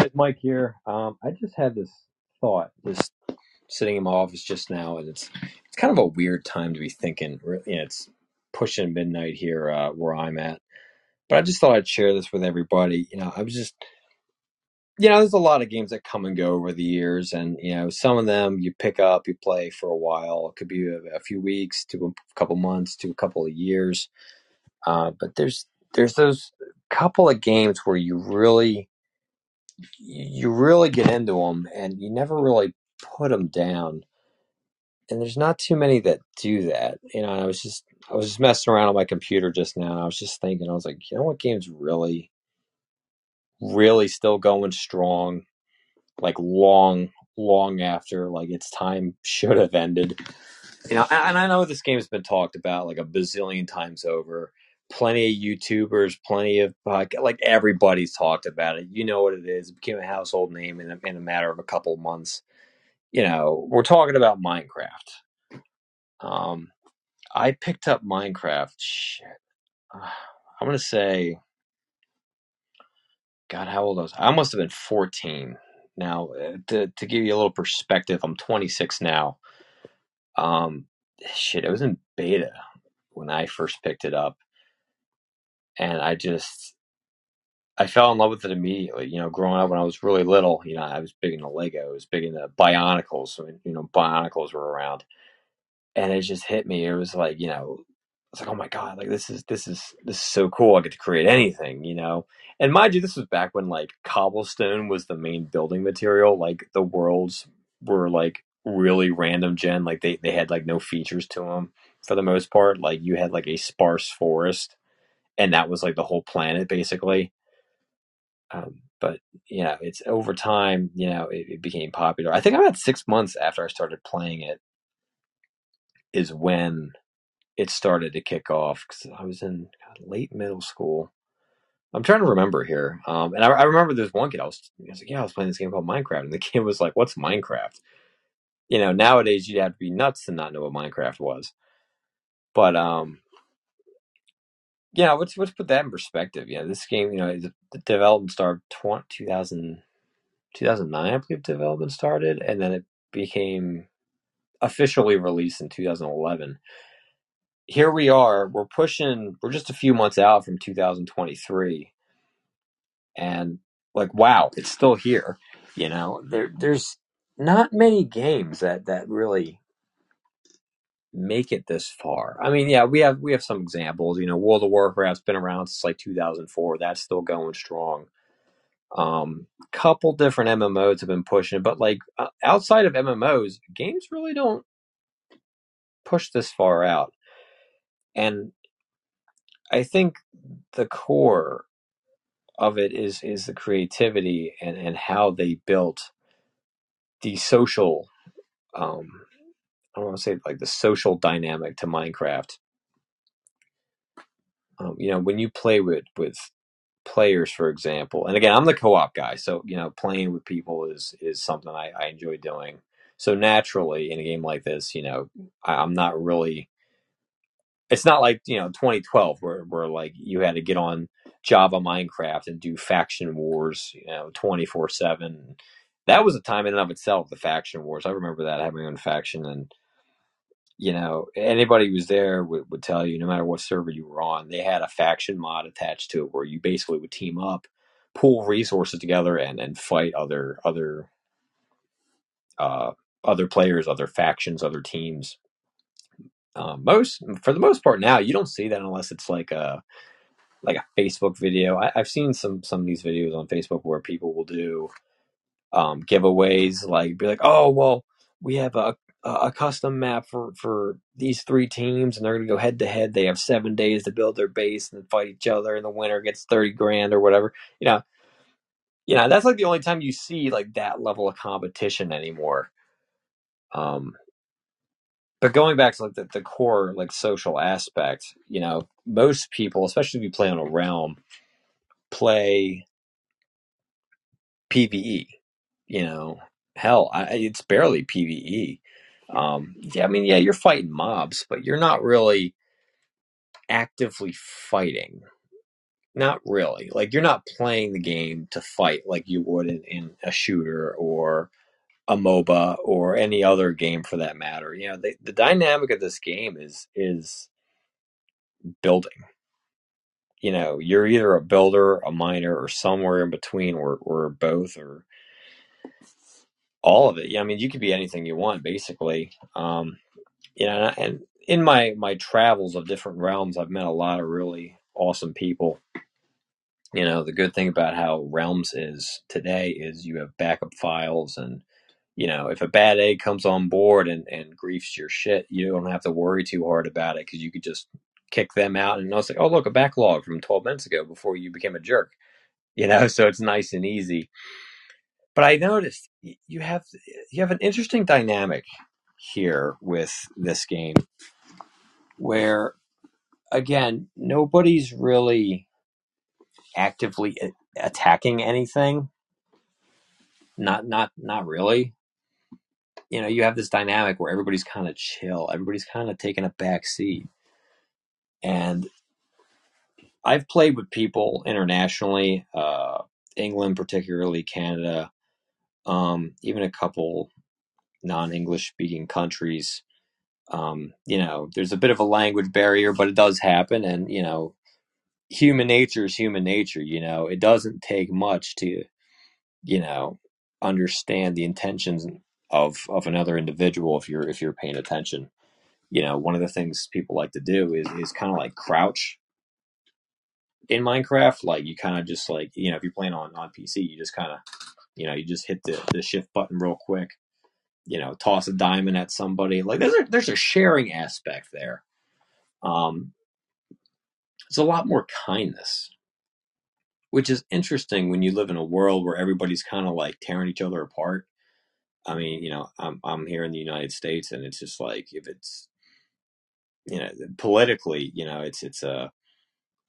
guys, Mike here. Um, I just had this thought, just sitting in my office just now, and it's it's kind of a weird time to be thinking. You know, it's pushing midnight here uh, where I'm at, but I just thought I'd share this with everybody. You know, I was just, you know, there's a lot of games that come and go over the years, and you know, some of them you pick up, you play for a while. It could be a, a few weeks to a couple months to a couple of years, uh, but there's there's those couple of games where you really you really get into them and you never really put them down and there's not too many that do that you know i was just i was just messing around on my computer just now and i was just thinking i was like you know what game's really really still going strong like long long after like its time should have ended you know, and, I know this game's been talked about like a bazillion times over. Plenty of YouTubers, plenty of podca- like everybody's talked about it. You know what it is. It became a household name in a, in a matter of a couple of months. You know, we're talking about Minecraft. Um, I picked up Minecraft. Shit, uh, I'm gonna say, God, how old was I? I must have been 14. Now, uh, to to give you a little perspective, I'm 26 now. Um, shit, it was in beta when I first picked it up and I just I fell in love with it immediately. You know, growing up when I was really little, you know, I was big into Lego, I was big into Bionicles. When, you know, Bionicles were around, and it just hit me. It was like, you know, it's like, oh my god, like this is this is this is so cool. I get to create anything, you know. And mind you, this was back when like cobblestone was the main building material. Like the worlds were like really random gen. Like they they had like no features to them for the most part. Like you had like a sparse forest and that was like the whole planet basically. Um, but you know, it's over time. You know, it, it became popular. I think about six months after I started playing it is when it started to kick off because I was in late middle school. I'm trying to remember here, um, and I, I remember there's one kid I was, I was like, yeah, I was playing this game called Minecraft, and the kid was like, "What's Minecraft?" You know, nowadays you'd have to be nuts to not know what Minecraft was. But um, yeah, let's let's put that in perspective. Yeah, this game, you know, the, the development started 20, 2000, 2009, I believe development started, and then it became officially released in 2011. Here we are, we're pushing, we're just a few months out from 2023, and like, wow, it's still here. You know, there there's not many games that that really make it this far. I mean, yeah, we have we have some examples. You know, World of Warcraft's been around since like 2004. That's still going strong. Um, couple different MMOs have been pushing but like uh, outside of MMOs, games really don't push this far out. And I think the core of it is is the creativity and and how they built the social um I don't want to say like the social dynamic to Minecraft. Um, you know, when you play with with players, for example, and again, I'm the co-op guy, so you know, playing with people is is something I, I enjoy doing. So naturally, in a game like this, you know, I, I'm not really. It's not like you know 2012 where where like you had to get on Java Minecraft and do faction wars, you know, 24 seven. That was a time in and of itself, the faction wars. I remember that having my own faction and you know, anybody who was there would, would tell you, no matter what server you were on, they had a faction mod attached to it where you basically would team up, pool resources together, and and fight other other uh, other players, other factions, other teams. Um, most for the most part now, you don't see that unless it's like a like a Facebook video. I, I've seen some some of these videos on Facebook where people will do um, giveaways, like be like, oh well, we have a a custom map for for these three teams, and they're gonna go head to head. They have seven days to build their base and fight each other, and the winner gets thirty grand or whatever. You know, you know that's like the only time you see like that level of competition anymore. Um, but going back to like the, the core like social aspect, you know, most people, especially if you play on a realm, play PVE. You know, hell, I, it's barely PVE. Um, yeah, I mean, yeah, you're fighting mobs, but you're not really actively fighting. Not really. Like you're not playing the game to fight like you would in, in a shooter or a MOBA or any other game for that matter. You know, the, the dynamic of this game is is building. You know, you're either a builder, a miner, or somewhere in between, or or both, or all of it. Yeah, I mean, you could be anything you want, basically. Um, you know, and in my my travels of different realms, I've met a lot of really awesome people. You know, the good thing about how Realms is today is you have backup files and you know, if a bad egg comes on board and, and griefs your shit, you don't have to worry too hard about it because you could just kick them out and it's like, oh, look, a backlog from 12 minutes ago before you became a jerk, you know, so it's nice and easy. But I noticed you have you have an interesting dynamic here with this game where again nobody's really actively attacking anything. Not not not really. You know you have this dynamic where everybody's kind of chill everybody's kind of taking a back seat. And i've played with people internationally uh, england particularly canada um, even a couple non-english speaking countries um, you know there's a bit of a language barrier but it does happen and you know human nature is human nature you know? It doesn't take much to you know understand the intentions of of another individual if you're if you're paying attention. You know one of the things people like to do is is kind of like crouch in minecraft like you kind of just like you know if you're playing on on pc you just kind of you know you just hit the, the shift button real quick you know toss a diamond at somebody like there's a, there's a sharing aspect there um there's a lot more kindness which is interesting when you live in a world where everybody's kind of like tearing each other apart. I mean, you know, I'm I'm here in the United States, and it's just like if it's you know politically, you know, it's it's a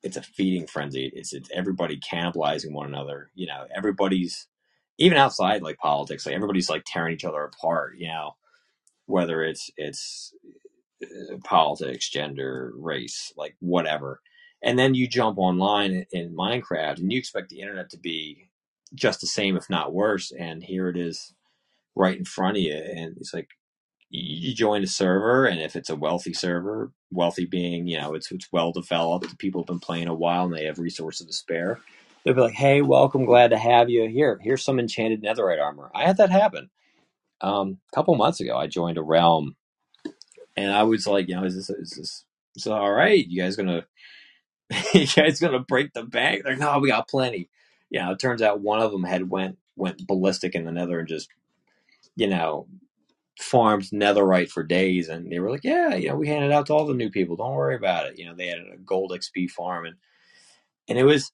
it's a feeding frenzy. It's it's everybody cannibalizing one another. You know, everybody's even outside like politics, like everybody's like tearing each other apart. You know, whether it's it's uh, politics, gender, race, like whatever and then you jump online in Minecraft and you expect the internet to be just the same, if not worse. And here it is right in front of you. And it's like, you join a server, and if it's a wealthy server, wealthy being, you know, it's, it's well developed, people have been playing a while and they have resources to spare. They'll be like, hey, welcome, glad to have you. Here, here's some enchanted netherite armor. I had that happen. Um, a couple months ago, I joined a realm, and I was like, you know, is this, is this, is this all right? You guys gonna you guys gonna break the bank? They're Like, no, we got plenty. You know, it turns out one of them had went went ballistic in the nether and just, you know, farmed netherite for days. And they were like, yeah, you know, we handed out to all the new people. Don't worry about it. You know, they had a gold XP farm and and it was,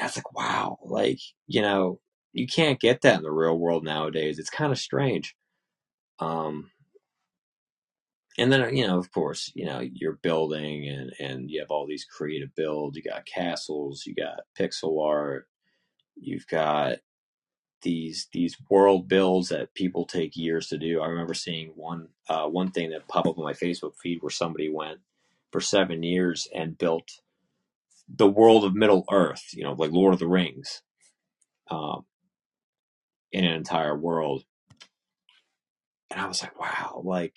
Was like, wow, like you know, you can't get that in the real world nowadays. It's kind of strange. Um, and then you know of course you know you're building and and you have all these creative builds you got castles you got pixel art you've got these these world builds that people take years to do i remember seeing one uh, one thing that popped up on my facebook feed where somebody went for seven years and built the world of middle earth you know like lord of the rings um, in an entire world and i was like wow like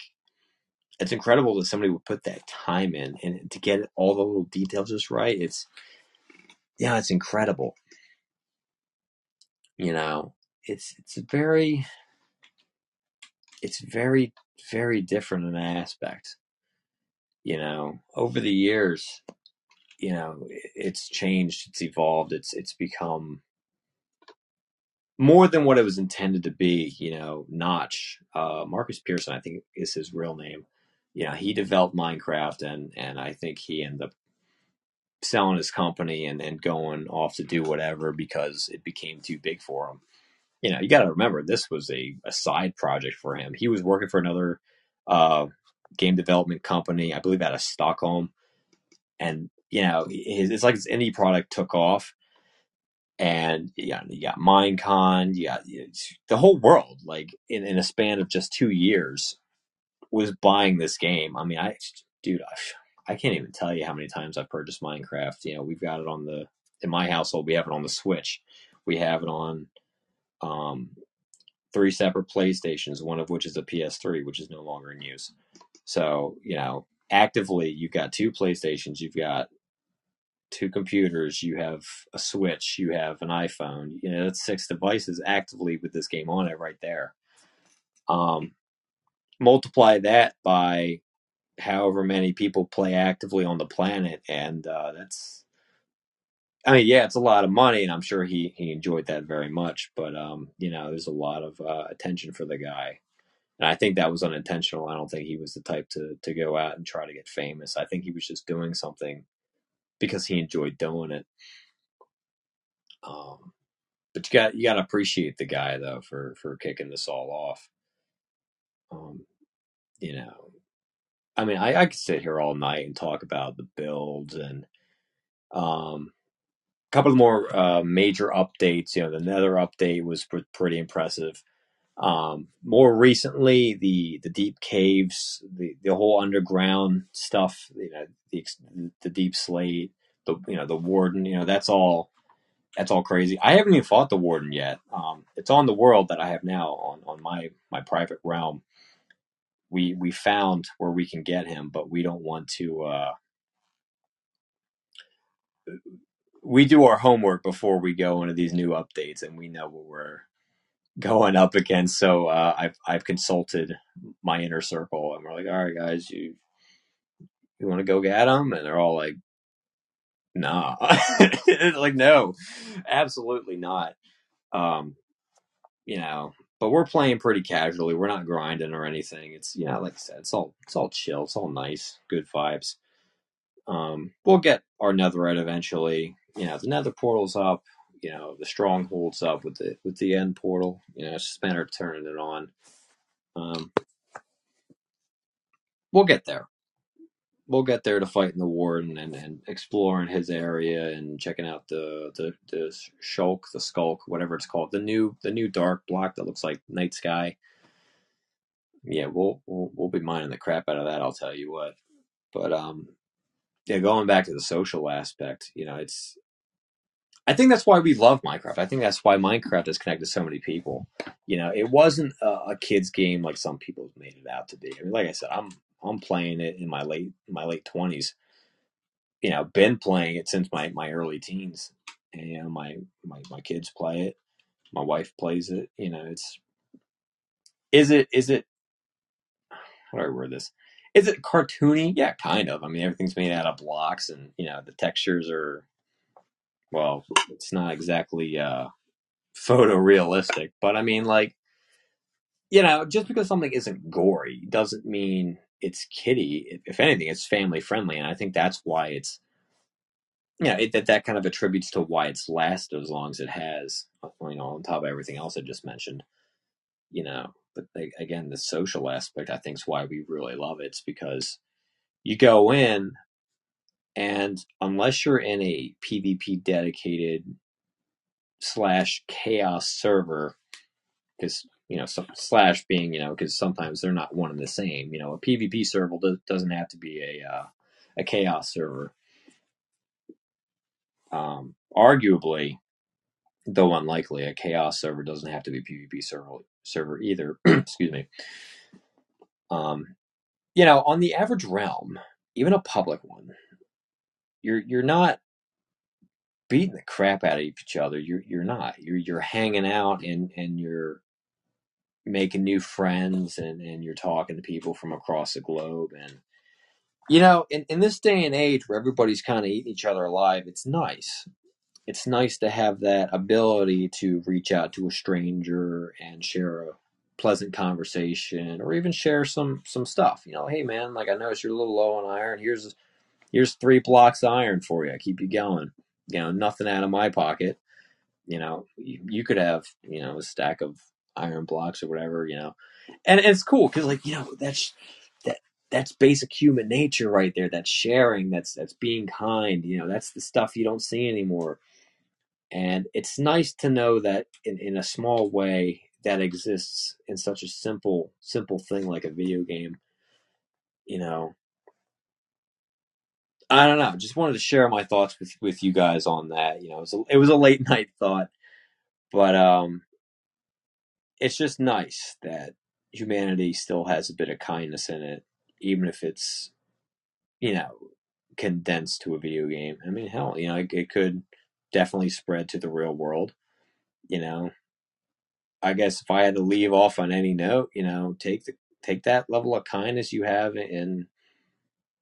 it's incredible that somebody would put that time in and to get all the little details just right. It's yeah, it's incredible. You know, it's it's very it's very very different in aspect. You know, over the years, you know, it's changed, it's evolved, it's it's become more than what it was intended to be. You know, Notch, uh, Markus Persson, I think is his real name yeah, he developed Minecraft, and and I think he ended up selling his company and, and going off to do whatever because it became too big for him. You know, you got to remember this was a, a side project for him. He was working for another uh, game development company, I believe out of Stockholm, and you know, his, it's like his indie product took off, and you got, you got Minecon, you got the whole world, like in, in a span of just two years, was buying this game, I mean, I, dude, I, I can't even tell you how many times I've purchased Minecraft. You know, we've got it on the in my household, we have it on the Switch. We have it on um, three separate PlayStations, one of which is a PS3, which is no longer in use. So, you know, actively, you've got two PlayStations, you've got two computers, you have a Switch, you have an iPhone. You know, that's six devices actively with this game on it right there. Um, multiply that by however many people play actively on the planet, and uh, that's. I mean, yeah, it's a lot of money, and I'm sure he he enjoyed that very much. But um, you know, there's a lot of uh, attention for the guy, and I think that was unintentional. I don't think he was the type to to go out and try to get famous. I think he was just doing something because he enjoyed doing it. Um, but you got you got to appreciate the guy though for for kicking this all off. Um, you know, I mean, I, I could sit here all night and talk about the builds and um, a couple more uh, major updates. You know, the Nether update was pr- pretty impressive. Um, more recently, the the deep caves, the, the whole underground stuff, you know, the the deepslate, the you know the warden, you know, that's all that's all crazy. I haven't even fought the warden yet. Um, it's on the world that I have now on on my my private realm. We we found where we can get him, but we don't want to. Uh, we do our homework before we go into these new updates, and we know what we're going up against. So uh, I've I've consulted my inner circle, and we're like, all right, guys, you you want to go get them? And they're all like, nah, like no, absolutely not. Um, you know, but we're playing pretty casually. We're not grinding or anything. It's you know, like I said, it's all it's all chill. It's all nice, good vibes. Um, we'll get our netherite eventually. You know, the nether portal's up you know the strongholds up with the with the end portal. You know, of turning it on. Um, we'll get there. We'll get there to fighting the warden and, and exploring his area and checking out the the the shulk, the sculk, whatever it's called, the new the new dark block that looks like night sky. Yeah, we'll we'll, we'll be mining the crap out of that. I'll tell you what. But um, yeah, going back to the social aspect, you know, it's I think that's why we love Minecraft. I think that's why Minecraft has connected so many people. You know, it wasn't a, a kids game like some people have made it out to be. I mean, like I said, I'm I'm playing it in my late in my late twenties. You know, been playing it since my, my early teens. And you know, my, my my kids play it. My wife plays it. You know, it's is it is it how do I word this? Is it cartoony? Yeah, kind of. I mean, everything's made out of blocks, and you know, the textures are well, it's not exactly uh, photorealistic, but I mean, like, you know, just because something isn't gory doesn't mean it's kiddie. If anything, it's family friendly, and I think that's why it's, you know, that that kind of attributes to why it's lasted as long as it has. You know, on top of everything else I just mentioned, you know. But again, the social aspect, I think, is why we really love it. It's because you go in and unless you're in a PvP dedicated slash chaos server, because you know slash being you know because sometimes they're not one and the same. You know, a PvP server doesn't have to be a uh, a chaos server. Um, arguably, though unlikely, a chaos server doesn't have to be PvP server server either. Excuse me. Um, you know, on the average realm, even a public one, you're you're not beating the crap out of each other. You're you're not. You're you're hanging out and and you're making new friends and and you're talking to people from across the globe and you know in, in this day and age where everybody's kind of eating each other alive it's nice it's nice to have that ability to reach out to a stranger and share a pleasant conversation or even share some some stuff you know hey man like i noticed you're a little low on iron here's here's three blocks of iron for you. I keep you going. You know, nothing out of my pocket. You know, you, you could have, you know, a stack of iron blocks or whatever, you know. And, and it's cool because, like, you know, that's that that's basic human nature right there. That's sharing. That's that's being kind. You know, that's the stuff you don't see anymore. And it's nice to know that in, in a small way that exists in such a simple simple thing like a video game. You know, I don't know. Just wanted to share my thoughts with with you guys on that. You know, it was a, it was a late night thought, but um, it's just nice that humanity still has a bit of kindness in it, even if it's you know condensed to a video game. I mean, hell, you know, it, it could definitely spread to the real world. You know, I guess if I had to leave off on any note, you know, take the take that level of kindness you have in,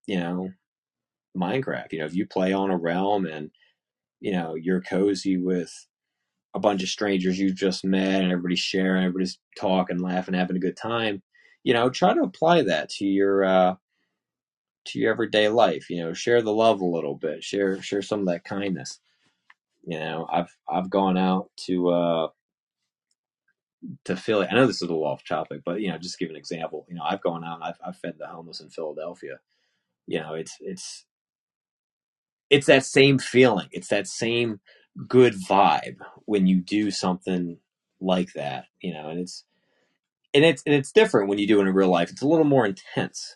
you know, Minecraft. You know, if you play on a realm and you know you're cozy with a bunch of strangers you've just met and everybody's sharing, everybody's talking, laughing, having a good time. You know, try to apply that to your uh, to your everyday life. You know, share the love a little bit, share share some of that kindness. You know, I've I've gone out to uh, to Philly. I know this is a little off topic, but you know, just give an example. You know, I've gone out. I've I've fed the homeless in Philadelphia. You know, it's it's it's that same feeling. It's that same good vibe when you do something like that. You know, and it's and it's and it's different when you do it in real life. It's a little more intense.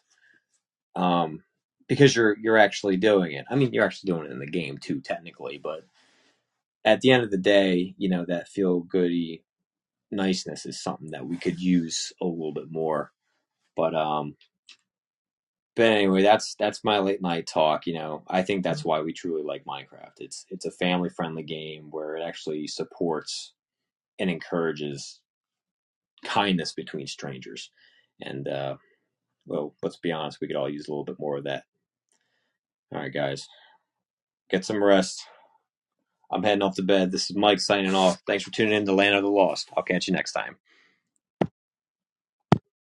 Um, because you're you're actually doing it. I mean, you're actually doing it in the game too, technically, but at the end of the day, you know that feel goody niceness is something that we could use a little bit more. But um, but anyway, that's that's my late night talk. You know, I think that's why we truly like Minecraft. It's it's a family friendly game where it actually supports and encourages kindness between strangers. And uh, well, let's be honest, we could all use a little bit more of that. All right, guys, get some rest. I'm heading off to bed. This is Mike signing off. Thanks for tuning in to LAN of the Lost. I'll catch you next time.